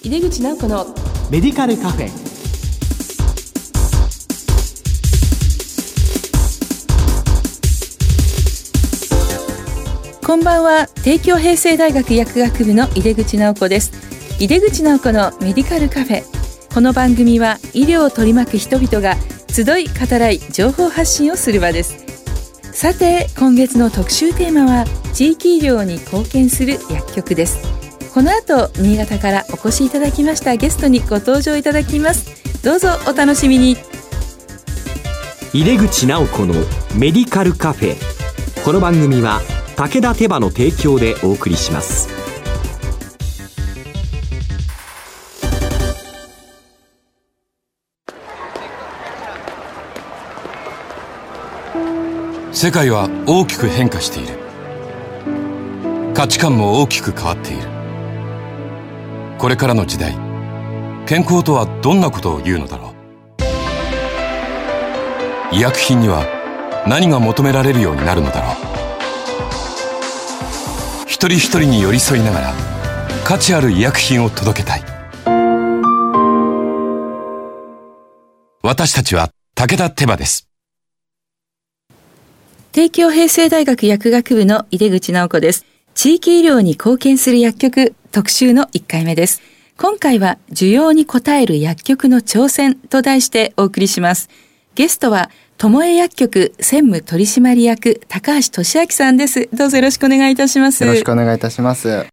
井出口直子のメディカルカフェ。こんばんは。帝京平成大学薬学部の井出口直子です。井出口直子のメディカルカフェ。この番組は医療を取り巻く人々が集い語らい情報発信をする場です。さて今月の特集テーマは地域医療に貢献する薬局ですこの後新潟からお越しいただきましたゲストにご登場いただきます。どうぞお楽しみに。入れ口直子のメディカルカフェ。この番組は武田手羽の提供でお送りします。世界は大きく変化している。価値観も大きく変わっているこれからの時代健康とはどんなことを言うのだろう。医薬品には何が求められるようになるのだろう。一人一人に寄り添いながら価値ある医薬品を届けたい。私たちは武田手羽です。帝京平成大学薬学部の井出口直子です。地域医療に貢献する薬局特集の1回目です。今回は需要に応える薬局の挑戦と題してお送りします。ゲストは、友江薬局専務取締役高橋俊明さんです。どうぞよろしくお願いいたします。よろしくお願いいたします。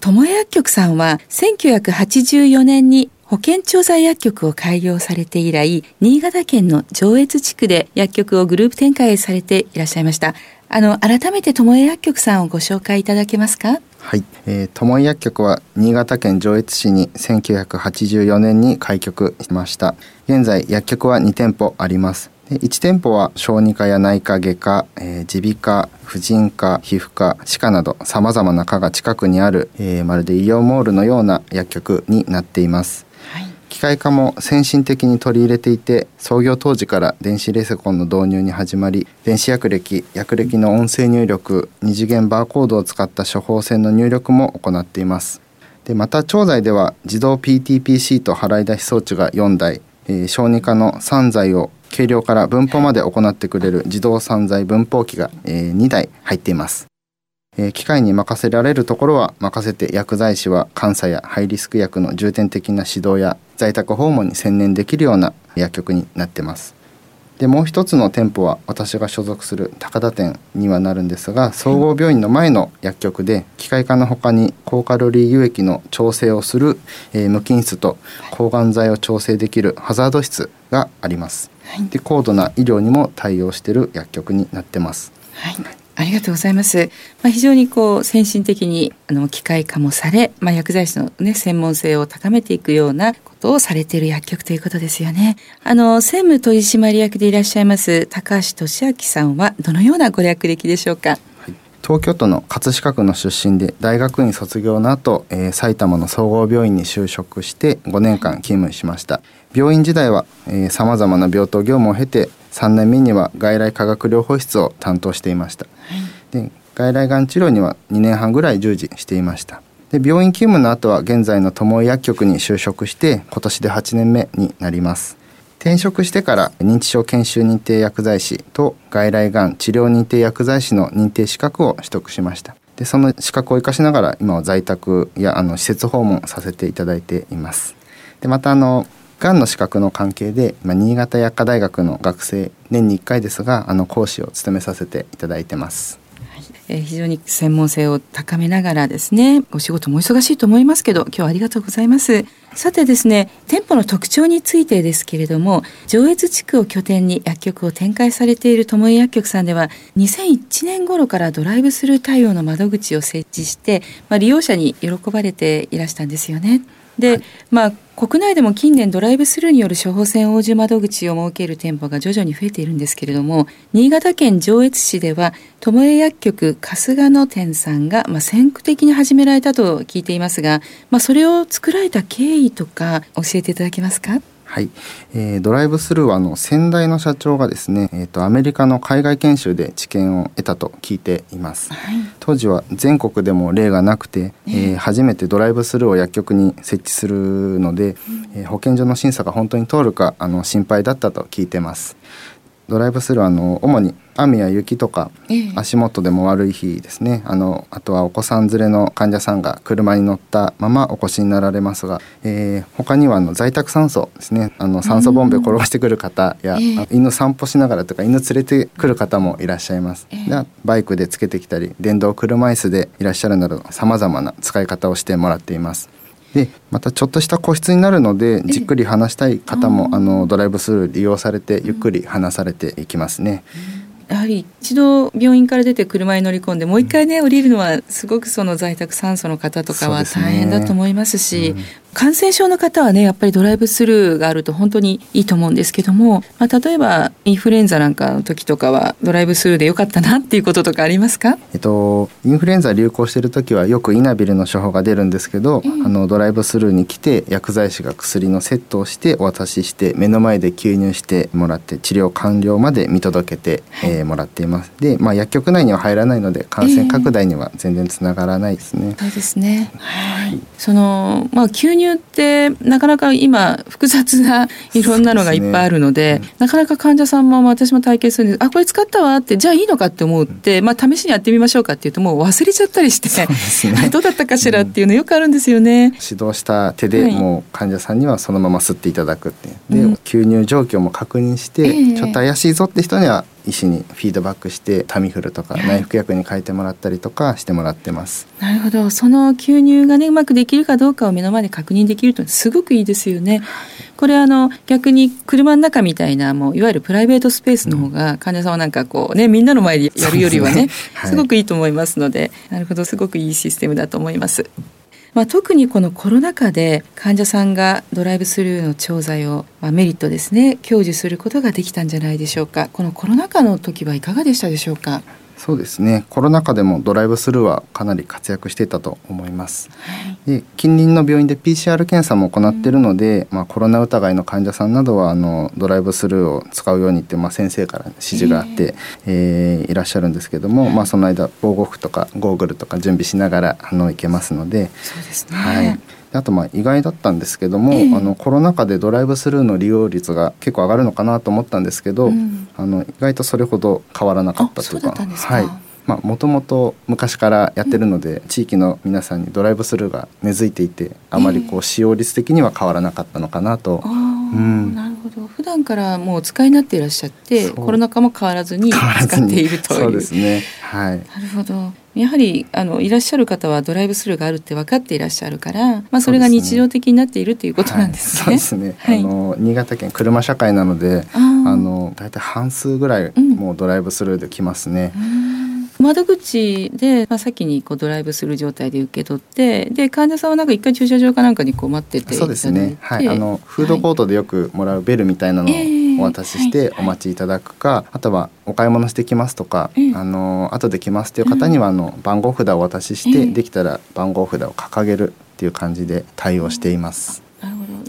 友江薬局さんは1984年に保健調剤薬局を開業されて以来、新潟県の上越地区で薬局をグループ展開されていらっしゃいました。あの改めて友江薬局さんをご紹介いただけますか？はい、えー、友江薬局は新潟県上越市に1984年に開局しました。現在薬局は2店舗あります。1店舗は小児科や内科外科耳鼻科婦人科皮膚科歯科などさまざまな科が近くにある、えー、まるで医療モールのような薬局になっています。機械化も先進的に取り入れていて創業当時から電子レセコンの導入に始まり電子薬歴薬歴の音声入力二次元バーコードを使った処方箋の入力も行っています。でまた調剤では自動 PTP シート払い出し装置が4台、えー、小児科の散剤を計量から分布まで行ってくれる自動散剤分包機が、えー、2台入っています。え機械に任せられるところは任せて薬剤師は監査やハイリスク薬の重点的な指導や在宅訪問に専念できるような薬局になってます。でもう一つの店舗は私が所属する高田店にはなるんですが総合病院の前の薬局で機械化のほかに高カロリー輸液の調整をする、えー、無菌室と抗がん剤を調整できるハザード室があります、はい、で高度な医療にも対応している薬局になってます、はいありがとうございます。まあ、非常にこう先進的にあの機械化もされ、まあ、薬剤師のね専門性を高めていくようなことをされている薬局ということですよね。あの専務取締役でいらっしゃいます高橋俊明さんはどのようなご略歴でしょうか？東京都の葛飾区の出身で大学院卒業の後、えー、埼玉の総合病院に就職して5年間勤務しました病院時代はさまざまな病棟業務を経て3年目には外来化学療法室を担当していました、で外来がん治療には2年半ぐらい従事していました。で病院勤務の後は現在の友井薬局に就職して今年で8年目になります。転職してから認知症研修認定薬剤師と外来がん治療認定薬剤師の認定資格を取得しました。でその資格を生かしながら今は在宅やあの施設訪問させていただいています。でまたあのがんの資格の関係で、新潟薬科大学の学生年に1回ですがあの講師を務めさせていただいてます。えー、非常に専門性を高めながらですねお仕事も忙しいと思いますけど今日はありがとうございます。さてですね店舗の特徴についてですけれども上越地区を拠点に薬局を展開されている友江薬局さんでは2001年頃からドライブスルー対応の窓口を設置して、まあ、利用者に喜ばれていらしたんですよね。で、はい、まあ国内でも近年ドライブスルーによる処方箋応じ窓口を設ける店舗が徐々に増えているんですけれども新潟県上越市では友江薬局春日野店さんが、まあ、先駆的に始められたと聞いていますが、まあ、それを作られた経緯とか教えていただけますか？はい、えー、ドライブスルーはあの先代の社長がですね、えーと、アメリカの海外研修で知見を得たと聞いています、はい、当時は全国でも例がなくて、えー、初めてドライブスルーを薬局に設置するので、うん、えー、保健所の審査が本当に通るかあの心配だったと聞いてますドライブスルーはあの主に雨や雪とか、足元でも悪い日ですね。あのあとはお子さん連れの患者さんが車に乗ったままお越しになられますが、えー、他にはあの在宅酸素ですね。あの酸素ボンベ転がしてくる方や、犬散歩しながらとか犬連れてくる方もいらっしゃいます、バイクでつけてきたり電動車椅子でいらっしゃるなどさまざまな使い方をしてもらっていますでまたちょっとした個室になるのでじっくり話したい方もあのドライブスルー利用されてゆっくり話されていきますね。やはり一度病院から出て車に乗り込んでもう一回ね降りるのはすごくその在宅酸素の方とかは大変だと思いますし、感染症の方はねやっぱりドライブスルーがあると本当にいいと思うんですけども、まあ、例えばインフルエンザなんかの時とかはドライブスルーでよかったなっていうこととかありますか、えっと、インフルエンザ流行してる時はよくイナビルの処方が出るんですけど、えー、あのドライブスルーに来て薬剤師が薬のセットをしてお渡しして目の前で吸入してもらって治療完了まで見届けて、はい、えー、もらっています。で、まあ、薬局内には入らないので感染拡大には全然つながらないですね。えー、そうですね、はい、そのまあ吸入入ってなかなか今複雑ないろんなのがいっぱいあるので、ねうん、なかなか患者さんも私も体験するんです。あこれ使ったわってじゃあいいのかって思って、まあ、試しにやってみましょうかっていうともう忘れちゃったりして、ね、どうだったかしらっていうのよくあるんですよね。うん、指導した手でもう患者さんにはそのまま吸っていただくってで、うん、吸入状況も確認して、えー、ちょっと怪しいぞって人には医師にフィードバックしてタミフルとか内服薬に変えてもらったりとかしてもらってます。なるほどその吸入がねうまくできるかどうかを目の前で確認できるとすごくいいですよね。これあの逆に車の中みたいなもういわゆるプライベートスペースの方が患者さんはなんかこうねみんなの前でやるよりはね、ねはい、すごくいいと思いますのでなるほどすごくいいシステムだと思います。まあ、特にこのコロナ禍で患者さんがドライブスルーの調剤を、まあ、メリットですね享受することができたんじゃないでしょうか。このコロナ禍の時はいかがでしたでしょうか？そうですね。コロナ禍でもドライブスルーはかなり活躍していたと思います、はい、で近隣の病院で PCR 検査も行っているので、うん、まあ、コロナ疑いの患者さんなどはあのドライブスルーを使うようにって、まあ、先生から指示があって、えー、えー、いらっしゃるんですけども、まあ、その間防護服とかゴーグルとか準備しながらあの行けますので。そうですね、はいあとまあ意外だったんですけども、えー、あのコロナ禍でドライブスルーの利用率が結構上がるのかなと思ったんですけど、うん、あの意外とそれほど変わらなかったというか。はい。まあもともと昔からやってるので、うん、地域の皆さんにドライブスルーが根付いていてあまりこう使用率的には変わらなかったのかなと。なるほど。普段からもうお使いになっていらっしゃってコロナ禍も変わらずに使っているという。そうですね。はい。なるほど。やはりあのいらっしゃる方はドライブスルーがあるって分かっていらっしゃるから、まあ、それが日常的になっているということなんですね。そうですね、はい、あの新潟県車社会なのであの大体半数ぐらいもうドライブスルーで来ますね。うん窓口で、まあ、先にこうドライブする状態で受け取ってで患者さんはなんか一回駐車場かなんかにこう待っててそうですね。はい。あのフードコートでよくもらうベルみたいなのをお渡ししてお待ちいただくか、はい、あとはお買い物してきますとか、あの後で来ますという方にはあの番号札をお渡しして、できたら番号札を掲げるっていう感じで対応しています。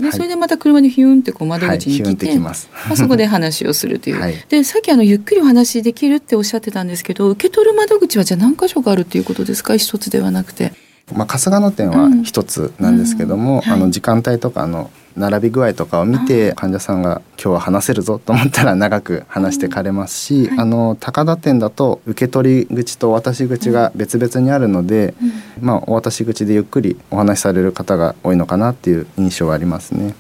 なるほどで、はい、それでまた車にヒュンってこう窓口に来て,、はい、まあ、そこで話をするという、はい、でさっきあのゆっくりお話できるっておっしゃってたんですけど受け取る窓口はじゃあ何箇所かあるっていうことですか？一つではなくて。まあ、春日野店は一つなんですけども、うん。うん、あの時間帯とかの並び具合とかを見て患者さんが今日は話せるぞと思ったら長く話してかれますし、あの高田店だと受け取り口とお渡し口が別々にあるので、まあ、お渡し口でゆっくりお話しされる方が多いのかなっていう印象はありますね。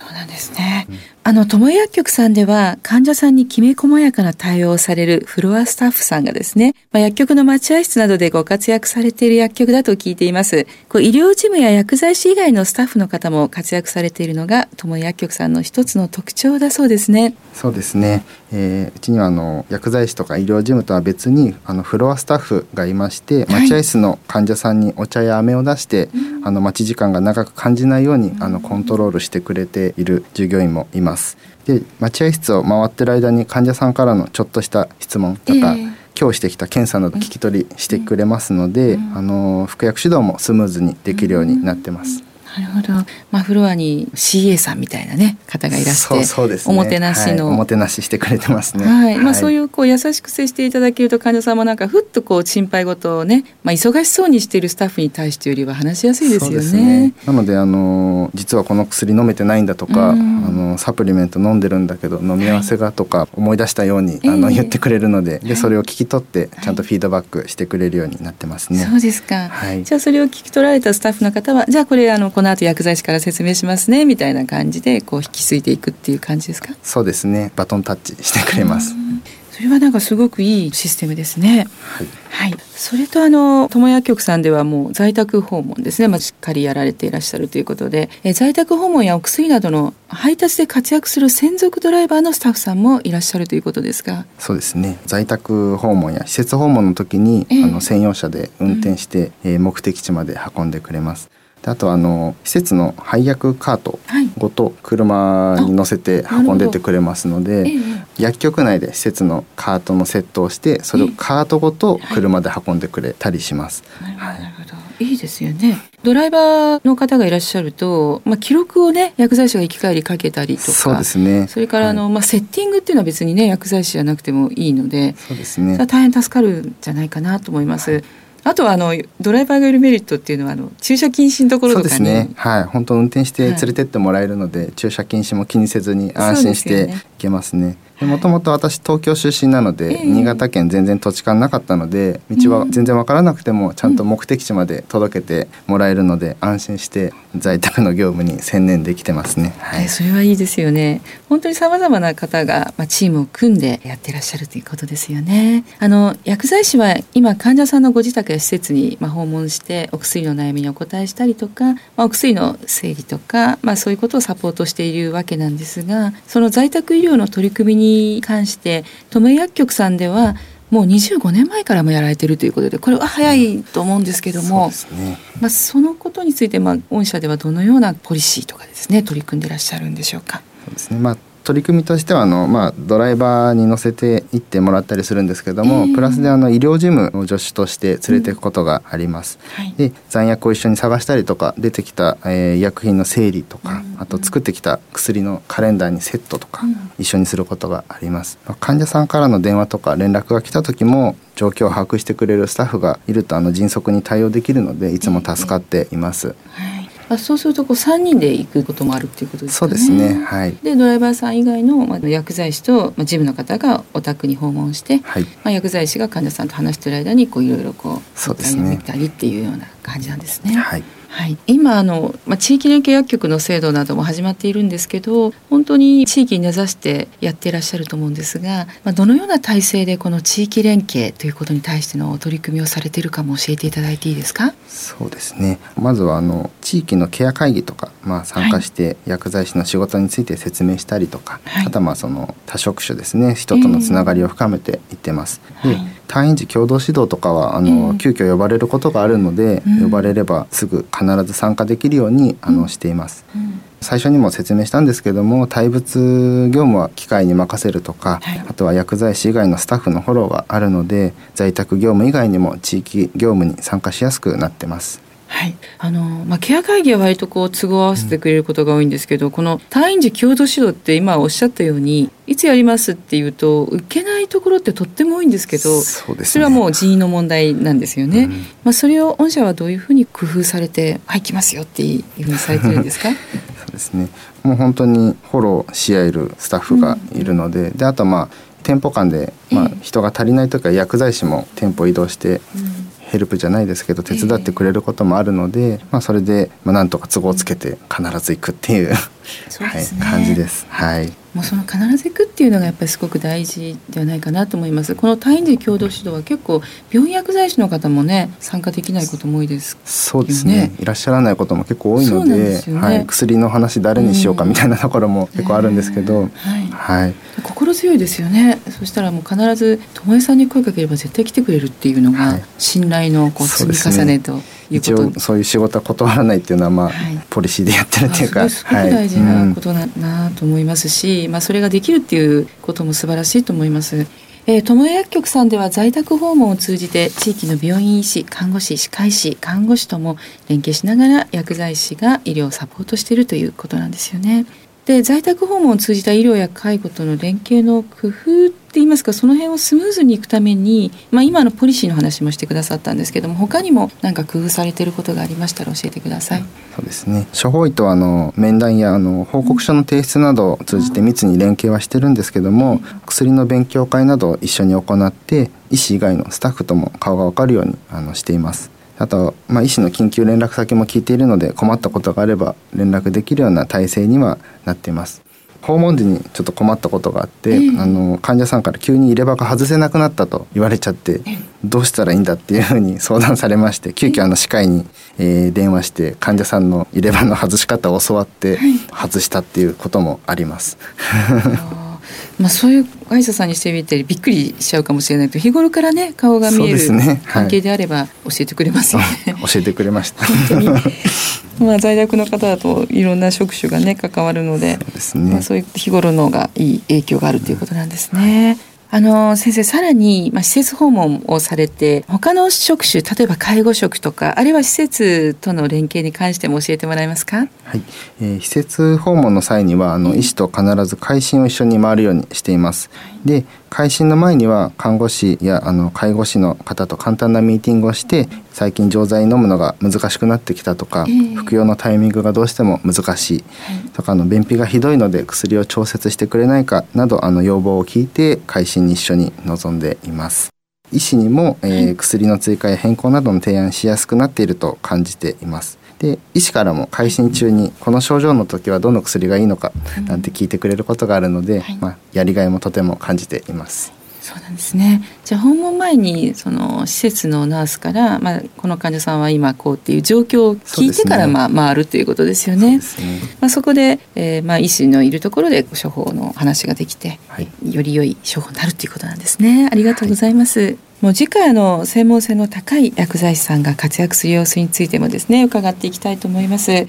そうなんですね、あの、友薬局さんでは患者さんにきめ細やかな対応をされるフロアスタッフさんがですね、まあ、薬局の待合室などでご活躍されている薬局だと聞いています。こう医療事務や薬剤師以外のスタッフの方も活躍されているのが友薬局さんの一つの特徴だそうですね。そうですね。えー、うちにはあの薬剤師とか医療事務とは別にあのフロアスタッフがいまして、待合室の患者さんにお茶や飴を出して、あの待ち時間が長く感じないように、あのコントロールしてくれている従業員もいます。で待合室を回ってる間に患者さんからのちょっとした質問とか、えー、今日してきた検査など聞き取りしてくれますので、うん、あの服薬指導もスムーズにできるようになってます。なるほど。まあフロアに CA さんみたいなね方がいらして、そうですね、おもてなしの、はい、おもてなししてくれてますね。はい。まあそういうこう優しく接していただけると患者さんもなんかふっとこう心配事をね、まあ忙しそうにしているスタッフに対してよりは話しやすいですよね。ねなのであの実はこの薬飲めてないんだとか、あのサプリメント飲んでるんだけど飲み合わせがとか思い出したように、はい、あの言ってくれるので、でそれを聞き取ってちゃんとフィードバックしてくれるようになってますね。そうですか。はい。じゃあそれを聞き取られたスタッフの方はじゃあこれあのこの後薬剤師から説明しますねみたいな感じでこう引き継いでいくっていう感じですか？そうですねバトンタッチしてくれますそれはなんかすごくいいシステムですね。はい。はい、それとあの友薬局さんではもう在宅訪問ですね、まあ、しっかりやられていらっしゃるということで、え在宅訪問やお薬などの配達で活躍する専属ドライバーのスタッフさんもいらっしゃるということですが。そうですね。在宅訪問や施設訪問の時に、えー、あの専用車で運転して、うん、えー、目的地まで運んでくれます。あとあの施設の配薬カートごと車に乗せて運んでってくれますので、薬局内で施設のカートのセットをしてそれをカートごと車で運んでくれたりします。はい、なるほど。いいですよね。ドライバーの方がいらっしゃると、まあ、記録をね薬剤師が行き帰りかけたりとかそうですね。それからあの、はい、まあ、セッティングっていうのは別にね薬剤師じゃなくてもいいのでそうですね。大変助かるんじゃないかなと思います。はいあとはあのドライバーがいるメリットっていうのはあの駐車禁止のところとかそうですね。はい、本当運転して連れてってもらえるので、はい、駐車禁止も気にせずに安心していけますね。もともと私東京出身なので、新潟県全然土地勘なかったので道は全然分からなくてもちゃんと目的地まで届けてもらえるので安心して在宅の業務に専念できてますね。はい、それはいいですよね。本当にさまざまな方がまあチームを組んでやってらっしゃるということですよね。あの薬剤師は今患者さんのご自宅や施設にまあ訪問してお薬の悩みにお答えしたりとか、まあ、お薬の整理とか、まあ、そういうことをサポートしているわけなんですがその在宅医療の取り組みに関して登米薬局さんではもう25年前からもやられてるということでこれは早いと思うんですけども、そね、まあ、そのことについて、まあ、御社ではどのようなポリシーとかですね取り組んでいらっしゃるんでしょうか？そうですねまあ取り組みとしてはあの、まあ、ドライバーに乗せて行ってもらったりするんですけども、えー、プラスであの医療事務の助手として連れていくことがあります。うんはい、で残薬を一緒に探したりとか出てきた、えー、医薬品の整理とか、うん、あと作ってきた薬のカレンダーにセットとか、うん、一緒にすることがあります。患者さんからの電話とか連絡が来た時も状況を把握してくれるスタッフがいるとあの迅速に対応できるのでいつも助かっています。えーはいあそうするとこう3人で行くこともあるっていうことですかね。そうですね。はい。でドライバーさん以外の、まあ、薬剤師と、まあ、事務の方がお宅に訪問して、はい、まあ、薬剤師が患者さんと話してる間にこういろいろこうそうですね。たりっていうような感じなんですね。はい。はい、今あの、まあ、地域連携薬局の制度なども始まっているんですけど本当に地域に根ざしてやっていらっしゃると思うんですが、まあ、どのような体制でこの地域連携ということに対しての取り組みをされているかも教えていただいていいですか？そうですね。まずはあの地域のケア会議とか、まあ、参加して薬剤師の仕事について説明したりとか、はい、あとはまあその多職種ですね。人とのつながりを深めていってます。えー、で、はい退院時共同指導とかはあの、急遽呼ばれることがあるので、呼ばれればすぐ必ず参加できるようにあのしています。最初にも説明したんですけども対物業務は機械に任せるとか、はい、あとは薬剤師以外のスタッフのフォローがあるので在宅業務以外にも地域業務に参加しやすくなってます。はい、あのまあ、ケア会議は割とこう都合合わせてくれることが多いんですけど、うん、この退院時共同指導って今おっしゃったようにいつやりますっていうと受けないところってとっても多いんですけどそ、ね,、れはもう人員の問題なんですよね、うん、まあ、それを御社はどういうふうに工夫されて「はいきますよ」っていうふうにされてるんですか？そうですね。もう本当にフォローし合えるスタッフがいるのでうん、であとまあ店舗間で、まあ、人が足りない時は薬剤師も店舗移動して、ヘルプじゃないですけど手伝ってくれることもあるので、えー、まあ、それで、まあ、なんとか都合をつけて必ず行くっていう、ね、はい、感じです。はい。もうその必ず行くっていうのがやっぱりすごく大事ではないかなと思います。この退院時共同指導は結構病院薬剤師の方もね参加できないことも多いです、ね、そうですね。いらっしゃらないことも結構多いので、でね、はい、薬の話誰にしようかみたいなところも結構あるんですけど、うん、はい、はい、心強いですよね。そしたらもう必ず友江さんに声かければ絶対来てくれるっていうのが信頼のこう積み重ねと。一応そういう仕事は断らないっていうのはまあ、はい、ポリシーでやってるっていうかすごく大事なことだなと思いますし、はいまあ、それができるっていうことも素晴らしいと思います。えー、友薬局さんでは在宅訪問を通じて地域の病院医師看護師歯科医師看護師とも連携しながら薬剤師が医療をサポートしているということなんですよね。で在宅訪問を通じた医療や介護との連携の工夫言いますかその辺をスムーズにいくために、まあ、今のポリシーの話もしてくださったんですけども他にも何か工夫されてることがありましたら教えてください。そうですね処方医とあの面談やあの報告書の提出などを通じて密に連携はしてるんですけども、薬の勉強会などを一緒に行って医師以外のスタッフとも顔が分かるようにあのしています。あと、まあ、医師の緊急連絡先も聞いているので困ったことがあれば連絡できるような体制にはなっています。訪問時にちょっと困ったことがあって、えー、あの患者さんから急に入れ歯が外せなくなったと言われちゃって、どうしたらいいんだっていうふうに相談されまして急遽あの歯科医に、えー、電話して患者さんの入れ歯の外し方を教わって外したっていうこともあります。まあ、そういう歯医者さんにしてみてびっくりしちゃうかもしれないと日頃からね顔が見える関係であれば教えてくれますよね。ねはい、教えてくれました。まあ在宅の方だといろんな職種がね関わるので、そうね。まあそういう日頃のがいい影響があるということなんですね。はいあの先生さらに、まあ、施設訪問をされて他の職種例えば介護職とかあるいは施設との連携に関しても教えてもらえますか、はい。えー、施設訪問の際にはあの医師と必ず回診を一緒に回るようにしています。はい、で回診の前には看護師やあの介護士の方と簡単なミーティングをして最近錠剤飲むのが難しくなってきたとか、えー、服用のタイミングがどうしても難しい、はい、とかあの便秘がひどいので薬を調節してくれないかなどあの要望を聞いて回診に一緒に臨んでいます。医師にも、えー、薬の追加や変更などの提案しやすくなっていると感じています。で医師からも回診中にこの症状の時はどの薬がいいのかなんて聞いてくれることがあるので、はい、まあ、やりがいもとても感じています。そうなんですね。じゃあ訪問前にその施設のナースから、まあ、この患者さんは今こうっていう状況を聞いてから、まあ回るということですよね。そ、ね、まあ、そこで、えー、まあ医師のいるところで処方の話ができて、はい、より良い処方になるということなんですね。ありがとうございます。はいもう次回の専門性の高い薬剤師さんが活躍する様子についてもですね伺っていきたいと思います。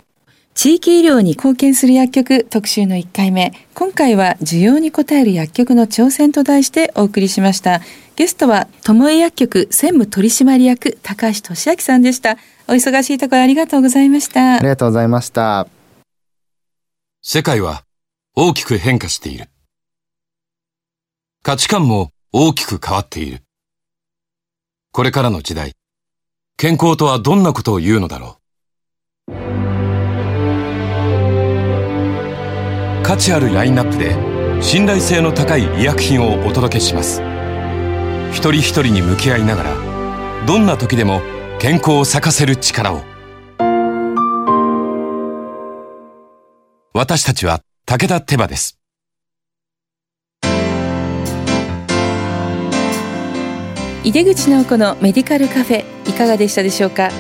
地域医療に貢献する薬局特集の1回目。今回は需要に応える薬局の挑戦と題してお送りしました。ゲストは友江薬局専務取締役高橋俊明さんでした。お忙しいところありがとうございました。ありがとうございました。世界は大きく変化している。価値観も大きく変わっているこれからの時代、健康とはどんなことを言うのだろう。価値あるラインナップで信頼性の高い医薬品をお届けします。一人一人に向き合いながら、どんな時でも健康を咲かせる力を。私たちは武田手羽です。井出口直子のメディカルカフェいかがでしたでしょうか？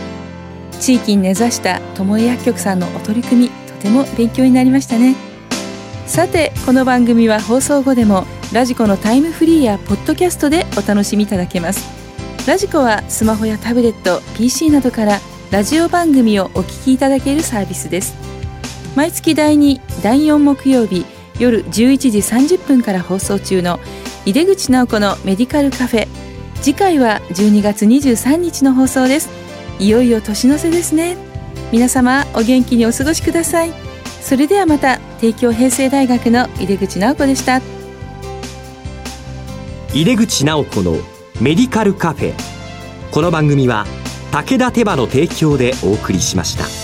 地域に根ざした友江薬局さんのお取り組みとても勉強になりましたね。さてこの番組は放送後でもラジコのタイムフリーやポッドキャストでお楽しみいただけます。ラジコはスマホやタブレット PC などからラジオ番組をお聞きいただけるサービスです。毎月第2第4木曜日夜11時30分から放送中の井出口直子のメディカルカフェ。次回は12月23日の放送です。いよいよ年の瀬ですね。皆様お元気にお過ごしください。それではまた帝京平成大学の井出口直子でした。井出口直子のメディカルカフェ。この番組は武田手羽の提供でお送りしました。